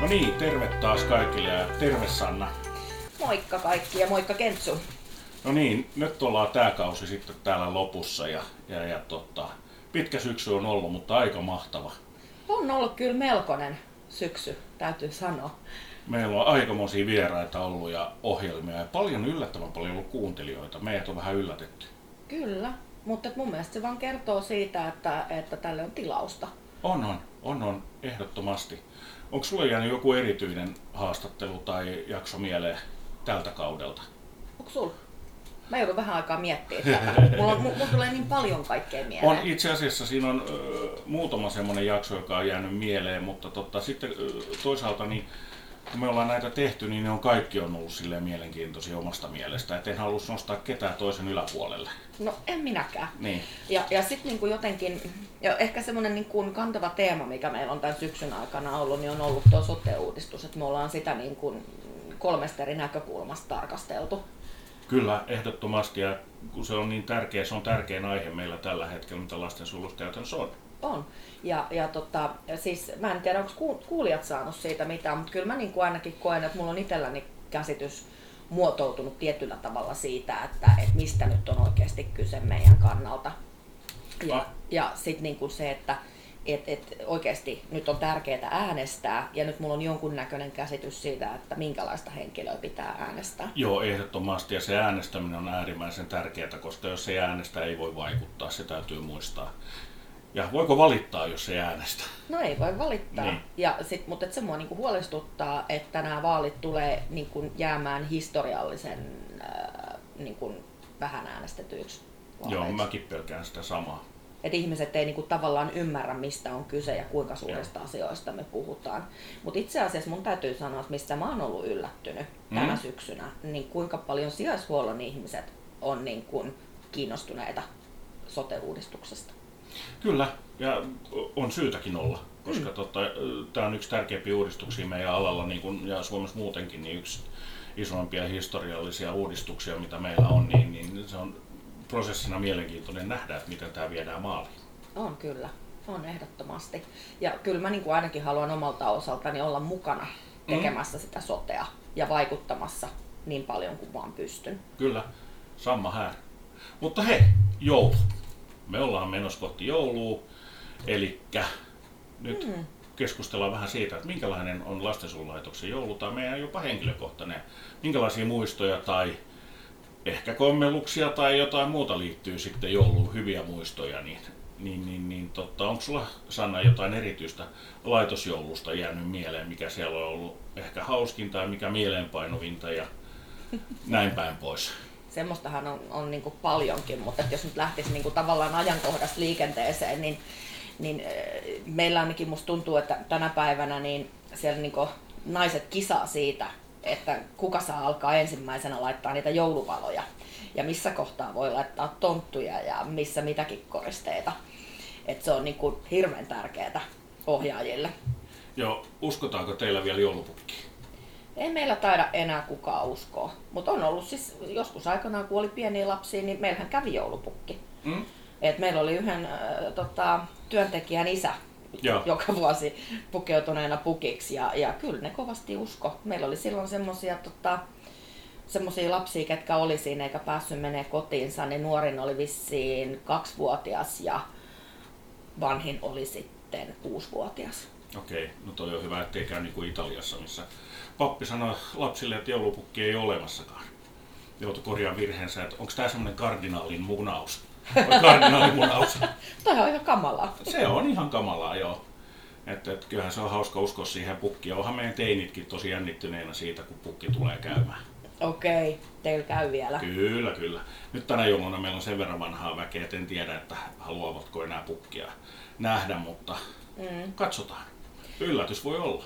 No niin, terve taas kaikille ja terve Sanna. Moikka kaikki ja moikka Kentsu. No niin, nyt ollaan tää kausi sitten täällä lopussa ja, ja, ja tota, pitkä syksy on ollut, mutta aika mahtava. On ollut kyllä melkoinen syksy, täytyy sanoa. Meillä on aikamoisia vieraita ollut ja ohjelmia ja paljon yllättävän paljon ollut kuuntelijoita. Meidät on vähän yllätetty. Kyllä, mutta mun mielestä se vaan kertoo siitä, että, että tälle on tilausta. On, on, on, on, ehdottomasti. Onko sulla jäänyt joku erityinen haastattelu tai jakso mieleen tältä kaudelta? Onko sulla? Mä joudun vähän aikaa miettimään tätä. Mulla, mulla tulee niin paljon kaikkea mieleen. On itse asiassa siinä on ö, muutama semmoinen jakso, joka on jäänyt mieleen, mutta totta, sitten ö, toisaalta niin kun me ollaan näitä tehty, niin ne on kaikki on ollut silleen mielenkiintoisia omasta mielestä. Et en halua nostaa ketään toisen yläpuolelle. No en minäkään. Niin. Ja, ja sitten niinku jotenkin, ja ehkä semmoinen niinku kantava teema, mikä meillä on tämän syksyn aikana ollut, niin on ollut tuo sote-uudistus. Että me ollaan sitä niinku kolmesta eri näkökulmasta tarkasteltu. Kyllä, ehdottomasti. Ja kun se on niin tärkeä, se on tärkein aihe meillä tällä hetkellä, mitä lastensuojelussa käytännössä on. On. Ja, ja tota, siis mä en tiedä, onko kuulijat saanut siitä mitään, mutta kyllä mä niin kuin ainakin koen, että mulla on itselläni käsitys muotoutunut tietyllä tavalla siitä, että, että mistä nyt on oikeasti kyse meidän kannalta. Ja, Ah. ja sitten niin kuin se, että et, et oikeasti nyt on tärkeää äänestää ja nyt mulla on jonkunnäköinen käsitys siitä, että minkälaista henkilöä pitää äänestää. Joo, ehdottomasti. Ja se äänestäminen on äärimmäisen tärkeää, koska jos ei äänestä, ei voi vaikuttaa. Se täytyy muistaa. Ja voiko valittaa, jos ei äänestä? No ei voi valittaa. Niin. Ja sit, mutta et se mua niinku huolestuttaa, että nämä vaalit tulee niinku jäämään historiallisen äh, niinku vähän äänestetyiksi Joo, vaaleiksi. mäkin pelkään sitä samaa. Et ihmiset ei niinku tavallaan ymmärrä, mistä on kyse ja kuinka suurista asioista me puhutaan. Mutta itse asiassa mun täytyy sanoa, että mistä mä oon ollut yllättynyt Mm. tänä syksynä, niin kuinka paljon sijaishuollon ihmiset on niin kuin kiinnostuneita sote-uudistuksesta. Kyllä, ja on syytäkin olla, koska mm. tota, tämä on yksi tärkeimpiä uudistuksia meidän alalla niin kun, ja Suomessa muutenkin, niin yksi isoimpia historiallisia uudistuksia, mitä meillä on, niin, niin se on prosessina mielenkiintoinen nähdä, että miten tämä viedään maaliin. On kyllä, on ehdottomasti. Ja kyllä mä niin kuin ainakin haluan omalta osaltani olla mukana tekemässä sitä sotea ja vaikuttamassa niin paljon kuin vaan pystyn. Kyllä, samma här. Mutta hei, joulu. Me ollaan menossa kohti joulua, eli nyt mm. keskustellaan vähän siitä, että minkälainen on lastensuojelulaitoksen joulu tai meidän jopa henkilökohtainen. Minkälaisia muistoja tai ehkä kommelluksia tai jotain muuta liittyy sitten jouluun, hyviä muistoja, niin, niin, niin, niin tota, onko sulla Sanna jotain erityistä laitosjoulusta jäänyt mieleen, mikä siellä on ollut ehkä hauskin tai mikä mieleenpainuvinta ja näin päin pois? Semmoistahan on, on niin kuin paljonkin, mutta että jos nyt lähtisi niin kuin tavallaan ajankohdasta liikenteeseen, niin, niin meillä ainakin musta tuntuu, että tänä päivänä niin siellä niin kuin naiset kisaa siitä, että kuka saa alkaa ensimmäisenä laittaa niitä jouluvaloja ja missä kohtaa voi laittaa tonttuja ja missä mitäkin koristeita. Et se on niin kuin hirveän tärkeää ohjaajille. Joo, uskotaanko teillä vielä joulupukki? Ei meillä taida enää kukaan uskoa, mutta on ollut siis joskus aikanaan, kun oli pieniä lapsia, niin meillähän kävi joulupukki. Mm? Et meillä oli yhden äh, tota, työntekijän isä, Joo. joka vuosi pukeutuneena pukiksi ja, ja kyllä ne kovasti usko. Meillä oli silloin semmoisia tota, semmosia lapsia, ketkä oli siinä eikä päässyt menee kotiinsa, niin nuorin oli vissiin kaksivuotias ja vanhin oli sitten kuusivuotias. Okei, no toi on hyvä, ettei käy niin kuin Italiassa, missä pappi sanoi lapsille, että joulupukki ei ole olemassakaan. Joutui korjaamaan virheensä, että onko tämä semmoinen kardinaalin munaus? Vai Kardinaalin munaus. Toi on ihan kamalaa. Se on ihan kamalaa, joo. Että, että kyllähän se on hauska uskoa siihen pukkiin. Onhan meidän teinitkin tosi jännittyneenä siitä, kun pukki tulee käymään. Okei, teillä käy vielä. Kyllä, kyllä. Nyt tänä jouluna meillä on sen verran vanhaa väkeä, että en tiedä, että haluavatko enää pukkia nähdä, mutta Mm. katsotaan. Yllätys voi olla.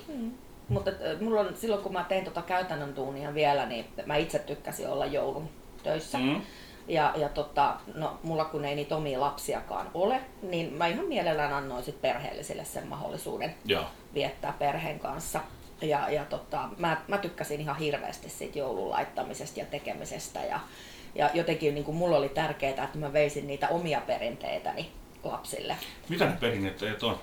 Mutta äh, mulla on, silloin kun mä tein tota käytännön tuunia vielä, niin mä itse tykkäsin olla joulun töissä. Mm. Ja, ja tota, no, mulla kun ei niitä omia lapsiakaan ole, niin mä ihan mielellään annoin sit perheellisille sen mahdollisuuden Joo. viettää perheen kanssa. Ja, ja tota, mä, mä tykkäsin ihan hirveästi siitä joulun laittamisesta ja tekemisestä. Ja, ja jotenkin niin kuin mulla oli tärkeää, että mä veisin niitä omia perinteitäni lapsille. Mitä ne perinteet on?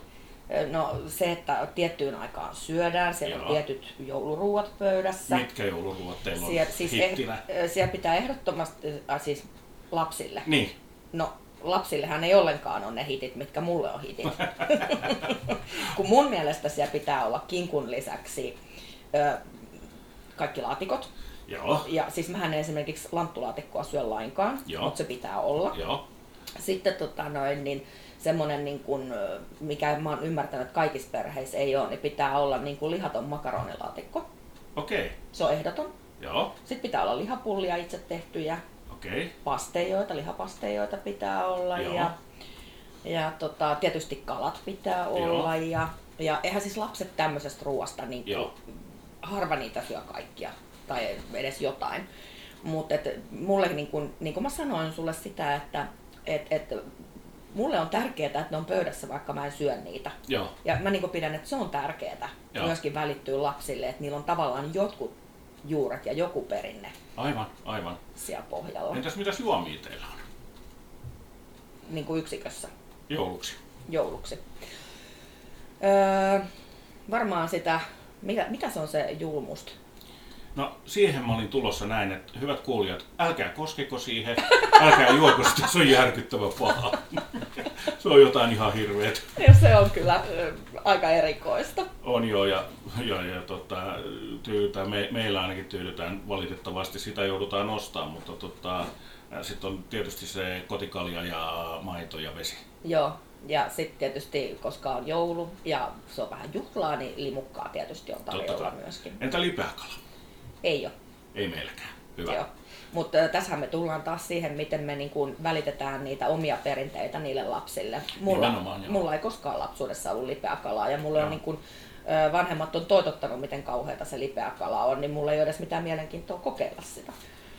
No se, että tiettyyn aikaan syödään, siellä Joo. on tietyt jouluruuat pöydässä. Mitkä jouluruuat teillä on Siellä, siis hittinä? eh, siellä pitää ehdottomasti, äh, siis lapsille. Niin, No lapsillehän ei ollenkaan ole ne hitit, mitkä mulle on hitit. Kun mun mielestä siellä pitää olla kinkun lisäksi ö, kaikki laatikot. joo, Ja siis mähän en esimerkiksi lanttulaatikkoa syö lainkaan, Joo. mutta se pitää olla. joo, Sitten tota noin, niin semmoinen, niin kun, ö, mikä mä oon ymmärtänyt, että kaikissa perheissä ei ole, niin pitää olla niin kuin lihaton makaronilaatikko. okei, Se on ehdoton. joo, Sitten pitää olla lihapullia itse tehtyjä, okei, pasteijoita, lihapasteijoita pitää olla Joo. ja, ja tota, tietysti kalat pitää Joo. olla ja, ja eihän siis lapset tämmöisestä ruoasta, niin kuin, harva niitä syö kaikkia tai edes jotain. Mutta mulle, niin kuin, niin kuin mä sanoin sulle sitä, että et, et, mulle on tärkeää, että ne on pöydässä, vaikka mä en syö niitä. joo, Ja mä niin pidän, että se on tärkeää Joo. myöskin välittyy lapsille, että niillä on tavallaan jotkut juuret ja joku perinne aivan, aivan. siellä pohjalla, Entäs mitäs juomia teillä on niin kuin yksikössä. jouluksi? jouluksi. Öö, varmaan sitä, mikä, mikä se on se julmust? No siihen mä olin tulossa näin, että hyvät kuulijat, älkää koskeko siihen, älkää juoko sitä, se on järkyttävä paha. Se on jotain ihan hirveet. Ja se on kyllä ö, aika erikoista. On joo, ja, ja, ja tota, tyydytään, me, meillä ainakin tyydytään, valitettavasti sitä joudutaan nostaa, mutta tota, sitten on tietysti se kotikalja ja maito ja vesi. Joo, ja sitten tietysti, koska on joulu ja se on vähän juhlaa, niin limukkaa tietysti on tarjolla myöskin. Entä lipeäkala? Ei ole. Ei meilläkään. Hyvä. Joo. Mutta tässähän me tullaan taas siihen, miten me niin kuin välitetään niitä omia perinteitä niille lapsille. Mulla, mulla ei koskaan lapsuudessa ollut lipeäkalaa ja mulla Joo. on niin kuin, vanhemmat on toitottanut, miten kauheata se lipeäkala on, niin mulla ei ole edes mitään mielenkiintoa kokeilla sitä.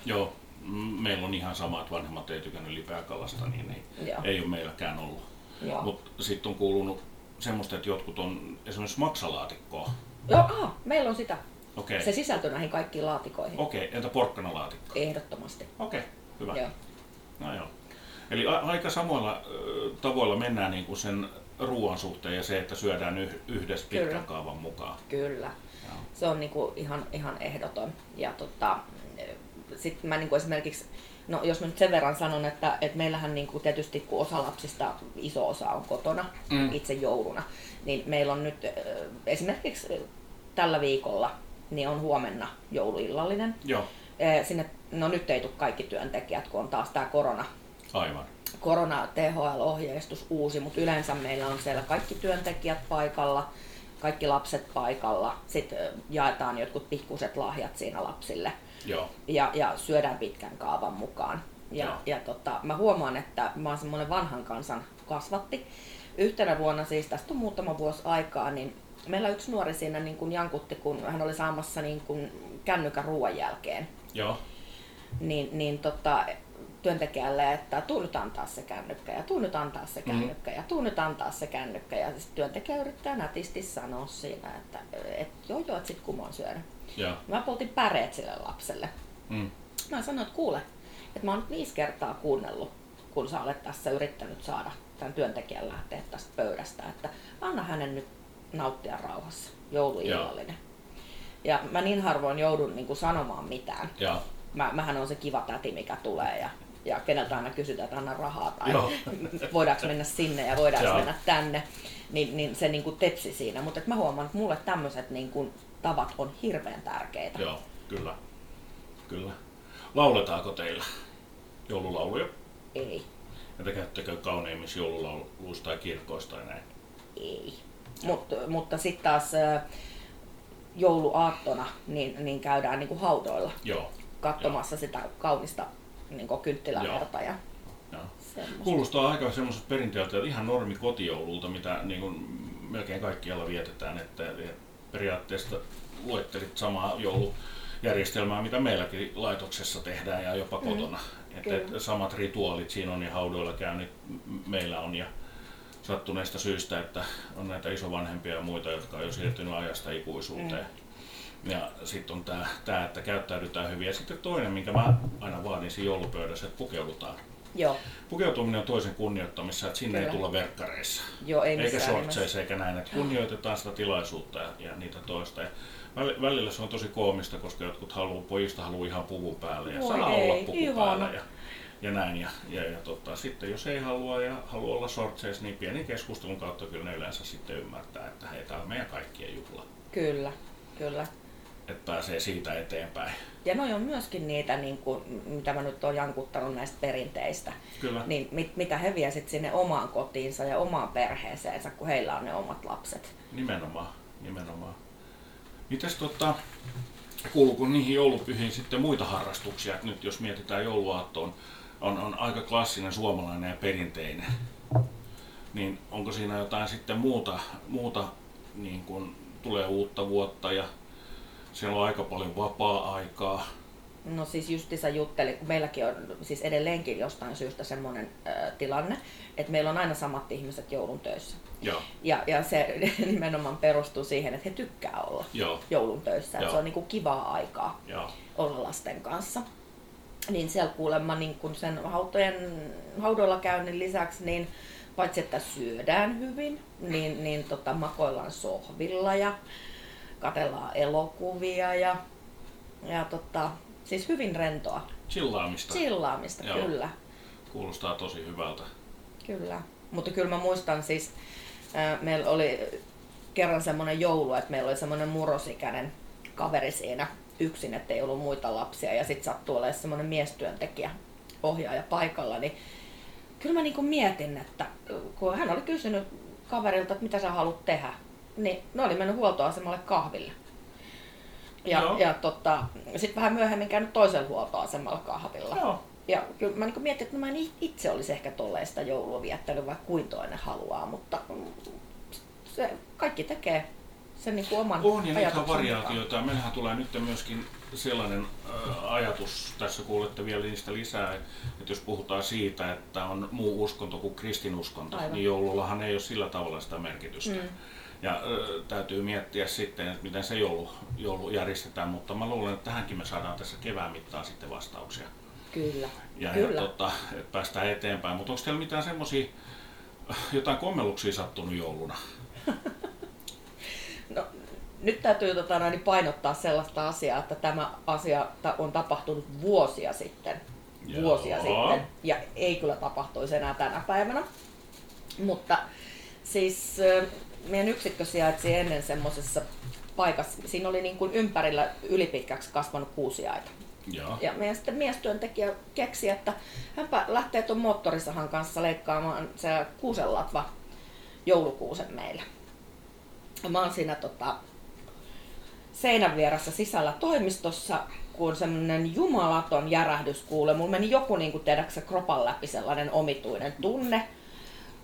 Joo, meillä on ihan sama, että vanhemmat ei tykännyt lipeäkalasta, niin ei, Joo. ei ole meilläkään ollut. Mutta sitten on kuulunut semmoista, että jotkut on esimerkiksi maksalaatikkoa. Joo, ah, meillä on sitä. Okei, Se sisältyy näihin kaikkiin laatikoihin. okei, entä porkkanalaatikko? Ehdottomasti. Okei, hyvä. Joo. No joo. Eli a- aika samoilla ö, tavoilla mennään niin kuin sen ruoan suhteen ja se, että syödään yh- yhdessä pitkän Kyllä. kaavan mukaan. Kyllä. Joo. Se on niinku ihan, ihan ehdoton. Ja tota, sitten mä niinku esimerkiksi, no jos mä nyt sen verran sanon, että, että meillähän niinku tietysti kun osa lapsista, iso osa on kotona Mm. itse jouluna, niin meillä on nyt esimerkiksi tällä viikolla, niin on huomenna jouluillallinen. Joo, Sinne, no nyt ei tule kaikki työntekijät, kun on taas tämä korona, aivan. korona THL-ohjeistus uusi, mutta yleensä meillä on siellä kaikki työntekijät paikalla, kaikki lapset paikalla, sitten jaetaan jotkut pikkuset lahjat siinä lapsille Joo, ja, ja syödään pitkän kaavan mukaan. Ja, Joo. ja tota, mä huomaan, että mä oon semmoinen vanhan kansan kasvatti. Yhtenä vuonna, siis tästä on muutama vuosi aikaa, niin meillä yksi nuori siinä niin kuin jankutti, kun hän oli saamassa niin kuin kännykän ruoan jälkeen joo, niin, niin tota, työntekijälle, että tuu nyt antaa se kännykkä ja tuu nyt antaa se kännykkä ja tuu nyt antaa se kännykkä. Ja sitten työntekijä yrittää nätisti sanoa siinä, että et, joo joo, että sit kun mä oon syönyt. joo. Mä poltin päreet sille lapselle. Mm. Mä sanoin, että kuule, että mä oon nyt viisi kertaa kuunnellut, kun sä olet tässä yrittänyt saada tämän työntekijän lähteä tästä pöydästä, että anna hänen nyt nauttia rauhassa, jouluillallinen. Ja mä niin harvoin joudun niin kuin sanomaan mitään Joo, mä, mähän on se kiva täti, mikä tulee ja, ja keneltä aina kysytään, että anna rahaa tai Joo. voidaanko mennä sinne ja voidaanko Joo. mennä tänne, niin, niin se niin kuin tepsi siinä. Mutta mä huomaan, että mulle tämmöiset niin kuin tavat on hirveän tärkeitä. joo, kyllä. Kyllä. Lauletaanko teillä joululauluja? Ei, Entä käyttekö kauneimmissa joululauluista tai kirkoista tai näin? ei. Mut, mutta sitten taas jouluaattona niin, niin käydään niin kuin haudoilla Joo. katsomassa sitä kaunista niin kuin kynttiläverta ja Joo. semmoista. Kuulostaa aika semmoiselta perinteeltä, että ihan normi kotijoululta, mitä niin kuin melkein kaikkialla vietetään, että että periaatteessa luettelit samaa joulujärjestelmää, mitä meilläkin laitoksessa tehdään ja jopa kotona. Että, kyllä. että samat rituaalit siinä on ja haudoilla käynnit m- meillä on ja sattuneista syistä, että on näitä isovanhempia ja muita, jotka on jo siirtynyt ajasta ikuisuuteen. Ja sitten on tämä, tää, että käyttäydytään hyvin. Ja sitten toinen, minkä mä aina vaadin siinä joulupöydässä, että pukeudutaan Joo, Pukeutuminen on toisen kunnioittamissa, että sinne Kyllä. ei tulla verkkareissa. joo ei Eikä shortseissa eikä näin, että kunnioitetaan sitä tilaisuutta ja, ja niitä toista. Ja väl- välillä se on tosi koomista, koska jotkut haluu, pojista haluaa ihan puvun päälle ja Voi saa ei, olla puku ihana. päällä ja, ja näin. Ja, ja, ja tota, sitten jos ei halua ja haluaa olla shortseissa, niin pienen keskustelun kautta kyllä ne yleensä sitten ymmärtää, että hei, tämä on meidän kaikkien juhla. Kyllä, kyllä. Että pääsee siitä eteenpäin. Ja noi on myöskin niitä, niin kuin, mitä mä nyt oon jankuttanut näistä perinteistä, Kyllä. niin mit, mitä he vie sit sinne omaan kotiinsa ja omaan perheeseensä, kun heillä on ne omat lapset. Nimenomaan, nimenomaan. Mites tota, kuuluuko niihin joulupyhiin sitten muita harrastuksia? Et nyt jos mietitään jouluaattoon, on, on aika klassinen suomalainen ja perinteinen. Niin onko siinä jotain sitten muuta, muuta niin kun tulee uutta vuotta ja siellä on aika paljon vapaa-aikaa. No siis justiinsa juttelin, kun meilläkin on siis edelleenkin jostain syystä semmoinen äh, tilanne, että meillä on aina samat ihmiset joulun töissä. Joo, Ja, ja se nimenomaan perustuu siihen, että he tykkää olla joo, joulun töissä. Joo. se on niinku kivaa aikaa joo. olla lasten kanssa. Niin siellä kuulemma niin kun sen hautojen, haudoilla käynnin lisäksi, niin paitsi että syödään hyvin, niin, niin tota, makoillaan sohvilla ja katellaan elokuvia ja, ja tota, siis hyvin rentoa. Chillaamista Chillaamista, Joo. kyllä. kuulostaa tosi hyvältä. Kyllä. Mutta kyllä mä muistan siis, ää, meillä oli kerran semmoinen joulu, että meillä oli semmoinen murrosikäinen kaveri siinä yksin, ettei ollut muita lapsia. Ja sitten sattui olemaan semmoinen miestyöntekijä ohjaaja paikalla, niin kyllä mä niinku mietin, että kun hän oli kysynyt kaverilta, että mitä sä haluat tehdä, niin ne oli mennyt huoltoasemalle kahville. Ja, Joo. ja tota, sitten vähän myöhemmin käynyt toisella huoltoasemalla kahvilla. Joo. Ja kyllä mä niin mietin, että no mä en itse olisi ehkä tolleista joulua viettänyt, vaikka kuin toinen haluaa, mutta se, kaikki tekee sen niin kuin oman On ja ajatuksen variaatioita. Meillähän tulee nyt myöskin sellainen äh, ajatus, tässä kuulette vielä niistä lisää, että jos puhutaan siitä, että on muu uskonto kuin kristinuskonto, Aivan. niin joulullahan ei ole sillä tavalla sitä merkitystä. Mm. Ja äh, täytyy miettiä sitten, että miten se joulu, joulu järjestetään, mutta mä luulen, että tähänkin me saadaan tässä kevään mittaan sitten vastauksia. Kyllä, Ja, kyllä. ja tota, että päästään eteenpäin. Mutta onko teillä mitään semmoisia, jotain kommelluksia sattunut jouluna? No, nyt täytyy tota, noin, painottaa sellaista asiaa, että tämä asia on tapahtunut vuosia sitten. Joo. Vuosia sitten. Ja ei kyllä tapahtuisi enää tänä päivänä. Mutta siis meidän yksikkö sijaitsi ennen semmoisessa paikassa, siinä oli niin kuin ympärillä ylipitkäksi kasvanut kuusiaita. Joo. Ja meidän sitten miestyöntekijä keksi, että hänpä lähtee tuon moottorisahan kanssa leikkaamaan se kuusenlatva joulukuusen meille. Mä oon siinä tota, seinän vieressä sisällä toimistossa, kun semmoinen jumalaton järähdys kuulee. Mulla meni joku, niin kuin tiedätkö, kropan läpi sellainen omituinen tunne.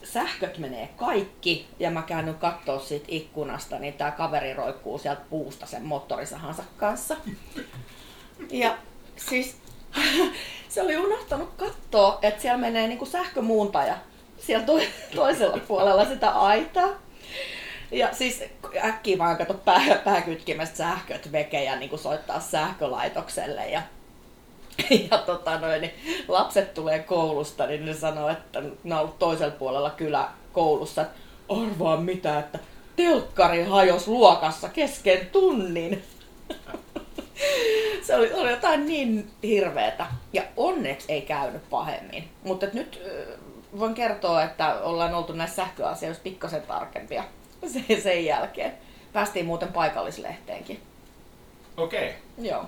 Sähköt menee kaikki ja mä käännyn kattoo siitä ikkunasta, niin tää kaveri roikkuu sieltä puusta sen moottorisahansa kanssa. Ja siis se oli unohtanut katsoa, että siellä menee niinku sähkömuuntaja siellä to- toisella puolella sitä aitaa. Ja siis äkkiä vaan kato pää, pääkytkimestä sähköt veke ja niinku soittaa sähkölaitokselle. Ja, ja tota noin, niin lapset tulee koulusta, niin ne sanoo, että ne on ollut toisella puolella kyllä koulussa. että Arvaa mitä, että telkkari hajos luokassa kesken tunnin. Se oli, oli jotain niin hirveetä. Ja onneksi ei käynyt pahemmin. Mutta nyt voin kertoa, että ollaan oltu näissä sähköasioissa pikkasen tarkempia sen, sen jälkeen. Päästiin muuten paikallislehteenkin. Okei. Joo.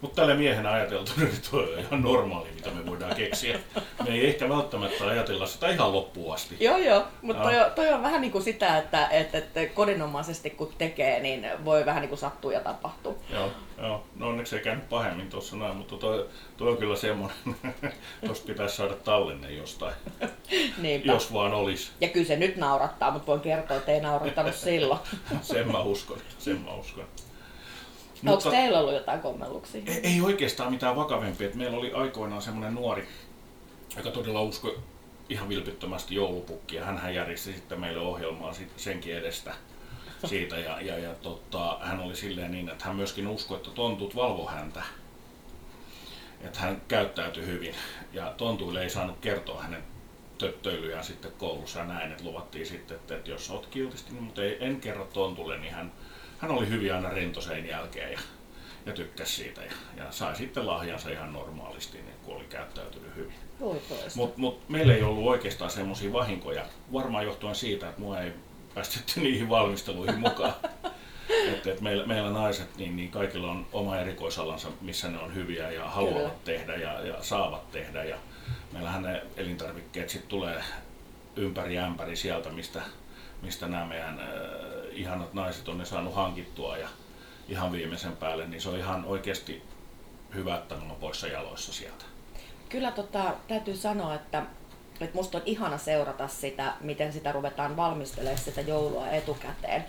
Mutta tälle miehen ajateltuna niin tuo on ihan normaali, mitä me voidaan keksiä. Me ei ehkä välttämättä ajatella sitä ihan loppuun asti. Joo, joo. Mutta toi, toi, on vähän niin kuin sitä, että, että, että kodinomaisesti kun tekee, niin voi vähän niin kuin sattua ja tapahtua. Joo, joo. No onneksi ei käynyt pahemmin tuossa noin, mutta toi, toi on kyllä semmoinen, tuosta pitäisi saada tallenne jostain, Niinpä. jos vaan olisi. Ja kyllä se nyt naurattaa, mutta voin kertoa, että ei naurattanut silloin. Sen mä uskon, sen mä uskon. Onko teillä ollut jotain kommelluksia? ei, ei oikeastaan mitään vakavempia. Et meillä oli aikoinaan semmoinen nuori, joka todella uskoi ihan vilpittömästi joulupukkia. Hän järjesti sitten meille ohjelmaa sit senkin edestä siitä. Ja, ja, ja tota, hän oli silleen niin, että hän myöskin uskoi, että tontut valvo häntä. että hän käyttäytyi hyvin. Ja Tontuille ei saanut kertoa hänen töttöilyjään sitten koulussa ja näin, että luvattiin sitten, että, että jos olet kiltisti, niin, mutta ei, en kerro Tontulle, niin hän, hän oli hyvin aina rentoseen jälkeen ja, ja tykkäsi siitä ja, ja sai sitten lahjansa ihan normaalisti, niin kun oli käyttäytynyt hyvin. Mutta mut meillä ei ollut oikeastaan semmoisia vahinkoja, varmaan johtuen siitä, että mua ei päästetty niihin valmisteluihin mukaan. että, et meillä, meillä naiset, niin, niin kaikilla on oma erikoisalansa, missä ne on hyviä ja haluavat Kyllä. tehdä ja, ja saavat tehdä. Ja meillähän ne elintarvikkeet sitten tulee ympäri ämpäri sieltä, mistä, mistä nämä meidän ihanat naiset on ne saanut hankittua ja ihan viimeisen päälle, niin se on ihan oikeasti hyvä, että ne on poissa jaloissa sieltä. Kyllä tota, täytyy sanoa, että että musta on ihana seurata sitä, miten sitä ruvetaan valmistelemaan sitä joulua etukäteen.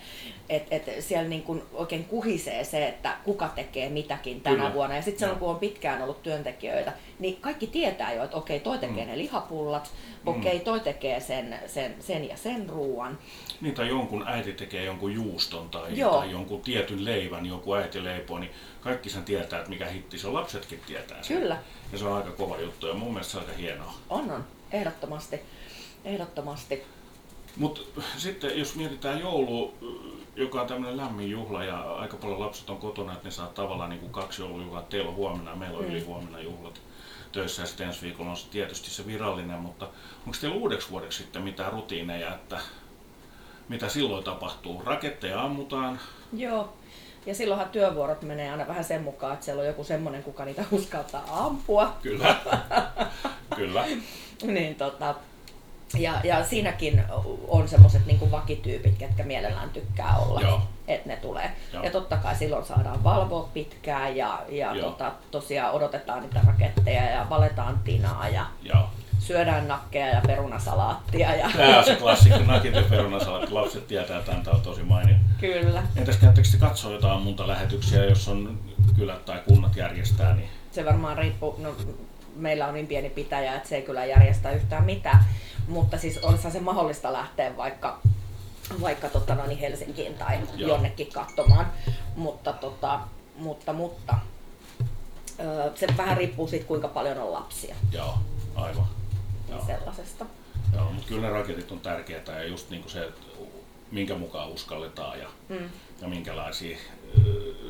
Että et siellä niin kun oikein kuhisee se, että kuka tekee mitäkin tänä Kyllä. vuonna. Ja sitten silloin, kun on pitkään ollut työntekijöitä, niin kaikki tietää jo, että okei, toi tekee mm. ne lihapullat, mm. okei, toi tekee sen, sen, sen ja sen ruoan. Niin, tai jonkun äiti tekee jonkun juuston tai, tai jonkun tietyn leivän, joku äiti leipoo, niin kaikki sen tietää, että mikä hitti se on. Lapsetkin tietää sen. Kyllä. Ja se on aika kova juttu ja mun mielestä se on aika hienoa. On, on ehdottomasti. ehdottomasti. Mutta sitten jos mietitään joulu, joka on tämmöinen lämmin juhla ja aika paljon lapset on kotona, että ne saa tavallaan niin kuin kaksi joulujuhlaa. Teillä on huomenna ja meillä on mm. yli huomenna juhlat töissä ja sitten ensi viikolla on se tietysti se virallinen, mutta onko teillä uudeksi vuodeksi sitten mitään rutiineja, että mitä silloin tapahtuu? Raketteja ammutaan? Joo, ja silloinhan työvuorot menee aina vähän sen mukaan, että siellä on joku semmoinen, kuka niitä uskaltaa ampua. Kyllä, kyllä. Niin tota, ja, ja siinäkin on semmoiset niin vakityypit, ketkä mielellään tykkää olla, että ne tulee. Joo. Ja totta kai silloin saadaan valvoa pitkään ja, ja tota, tosiaan odotetaan niitä raketteja ja valetaan tinaa ja Joo. syödään nakkeja ja perunasalaattia. Ja... Tämä on se klassikko nakit ja perunasalaatti. Lapset tietää, että tämä on tosi mainio. Kyllä. Entäs käyttekö te katsoa jotain muuta lähetyksiä, jos on kylät tai kunnat järjestää? Niin... Se varmaan riippuu, no, meillä on niin pieni pitäjä, että se ei kyllä järjestä yhtään mitään. Mutta siis olisi se mahdollista lähteä vaikka, vaikka tota, no, niin Helsinkiin tai Joo. jonnekin katsomaan. Mutta, tota, mutta, mutta se vähän riippuu siitä, kuinka paljon on lapsia. Joo, aivan. Joo. Sellaisesta. Joo, mutta kyllä ne raketit on tärkeitä ja just niin kuin se, että minkä mukaan uskalletaan ja, mm. ja minkälaisia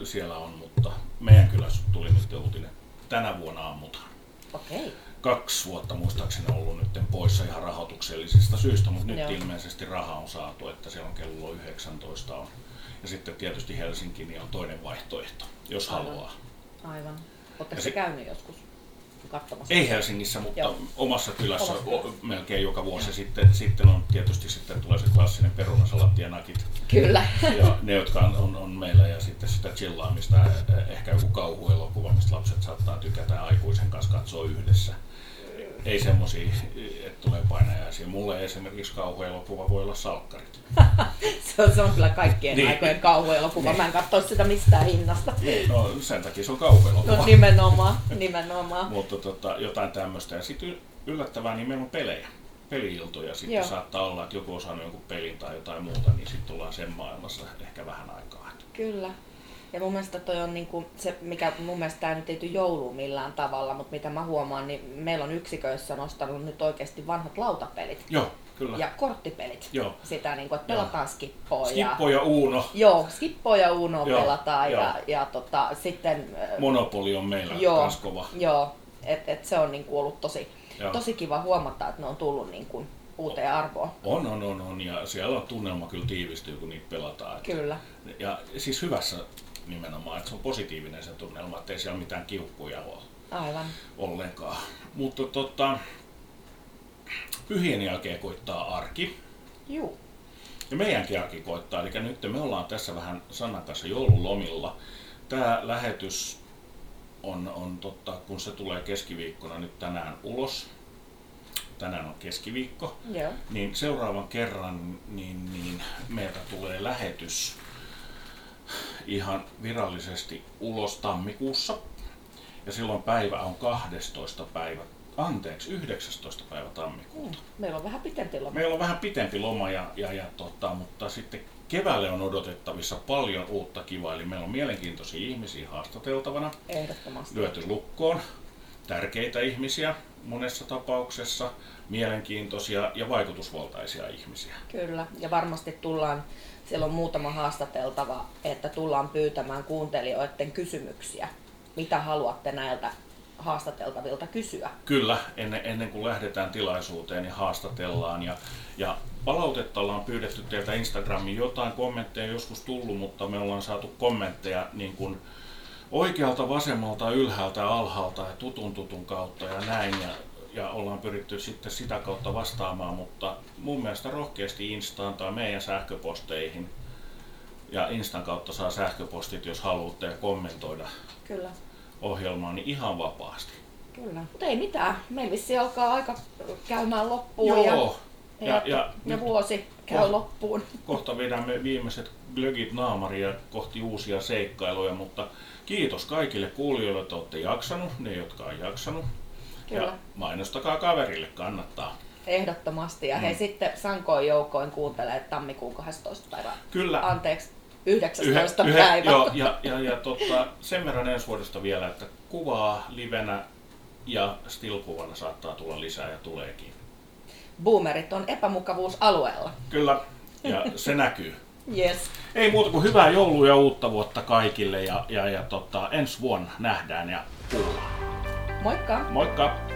siellä on, mutta meidän kylässä tuli nyt uutinen. Tänä vuonna ammutaan. Okay. Kaksi vuotta muistaakseni ollut nyt poissa ihan rahoituksellisista syistä, mutta nyt Joo. ilmeisesti raha on saatu, että siellä on kello 19 on. Ja sitten tietysti Helsinki niin on toinen vaihtoehto, jos Aivan. haluaa. Aivan. Oletteko se käynyt joskus? katsomassa? Ei Helsingissä, mutta Joo. omassa kylässä, omassa melkein joka vuosi. Sitten, sitten on tietysti sitten tulee se klassinen perunasalatti ja nakit. Kyllä. Ja ne, jotka on, on, on meillä ja sitten sitä chillaamista, ehkä joku kauhuelokuva, mistä lapset saattaa tykätä aikuisen kanssa katsoa yhdessä ei semmosia, että tulee painajaisia. Mulle esimerkiksi kauhuelokuva voi olla salkkarit. se, on, se on kyllä kaikkien niin. aikojen kauhuelokuva. Niin. Mä en katso sitä mistään hinnasta. Niin, no sen takia se on kauhuelokuva. No nimenomaan, nimenomaan. Mutta tota, jotain tämmöistä. Ja sitten yllättävää, niin meillä on pelejä peli-iltoja. Sitten Joo. saattaa olla, että joku on saanut jonkun pelin tai jotain muuta, niin sitten tullaan sen maailmassa ehkä vähän aikaa. Kyllä. Ja mun mielestä toi on niinku se, mikä mun mielestä tämä nyt ei jouluun millään tavalla, mutta mitä mä huomaan, niin meillä on yksiköissä nostanut nyt oikeasti vanhat lautapelit. Joo, kyllä. Ja korttipelit. Joo. Sitä niinku, että pelataan skippoa. Skippo ja Uno. Joo, skippo ja Uno joo, pelataan joo. ja, ja tota, sitten... Monopoli on meillä joo, kans kova. Joo, että et se on niinku ollut tosi, tosi kiva huomata, että ne on tullut niinku uuteen arvoon. On, on, on, on, ja siellä on tunnelma kyllä tiivistyy, kun niitä pelataan. Kyllä. Ja siis hyvässä nimenomaan, että se on positiivinen se tunnelma, ettei siellä mitään kiukkuja ole Aivan. ollenkaan. Mutta tota, pyhien jälkeen koittaa arki. Juu. Ja meidänkin arki koittaa, eli nyt me ollaan tässä vähän Sannan kanssa joululomilla. Tämä lähetys on, on totta, kun se tulee keskiviikkona nyt tänään ulos, tänään on keskiviikko, Joo. niin seuraavan kerran niin, niin meiltä tulee lähetys ihan virallisesti ulos tammikuussa. Ja silloin päivä on 12. päivä, anteeksi, 19. päivä tammikuuta. Mm, meillä on vähän pitempi loma. Meillä on vähän pitempi loma, ja, ja, ja tota, mutta sitten keväälle on odotettavissa paljon uutta kivaa. Eli meillä on mielenkiintoisia ihmisiä haastateltavana. Ehdottomasti. Lyöty lukkoon. tärkeitä ihmisiä monessa tapauksessa, mielenkiintoisia ja vaikutusvaltaisia ihmisiä. Kyllä, ja varmasti tullaan, siellä on muutama haastateltava, että tullaan pyytämään kuuntelijoiden kysymyksiä. Mitä haluatte näiltä haastateltavilta kysyä? Kyllä, ennen, ennen kuin lähdetään tilaisuuteen, niin haastatellaan. Ja, ja palautetta ollaan pyydetty teiltä Instagramiin. Jotain kommentteja joskus tullut, mutta me ollaan saatu kommentteja niin kuin oikealta, vasemmalta, ylhäältä alhaalta ja tutun tutun kautta ja näin. Ja, ja ollaan pyritty sitten sitä kautta vastaamaan, mutta mun mielestä rohkeasti Instaan tai meidän sähköposteihin. Ja Instan kautta saa sähköpostit, jos haluatte ja kommentoida Kyllä. ohjelmaa, niin ihan vapaasti. Kyllä. Mutta ei mitään. Meillä vissi alkaa aika käymään loppuun Joo. ja, ja, ja, ja nyt vuosi käy Ko- loppuun. kohta vedämme viimeiset glögit naamaria kohti uusia seikkailuja, mutta kiitos kaikille kuulijoille, että olette jaksanut, ne jotka on jaksanut. Kyllä. Ja mainostakaa kaverille, kannattaa. Ehdottomasti. Ja he Mm. sitten sankoin joukoin kuuntelee tammikuun 12. päivä. Kyllä. Anteeksi, 19. päivä. joo, ja, ja, ja tota, sen verran ensi vuodesta vielä, että kuvaa livenä ja stillkuvana saattaa tulla lisää ja tuleekin. Boomerit on epämukavuusalueella. Kyllä, ja se näkyy. Yes. Ei muuta kuin hyvää joulua ja uutta vuotta kaikille ja, ja, ja tota, ensi vuonna nähdään ja kuullaan. Moikka! Moikka!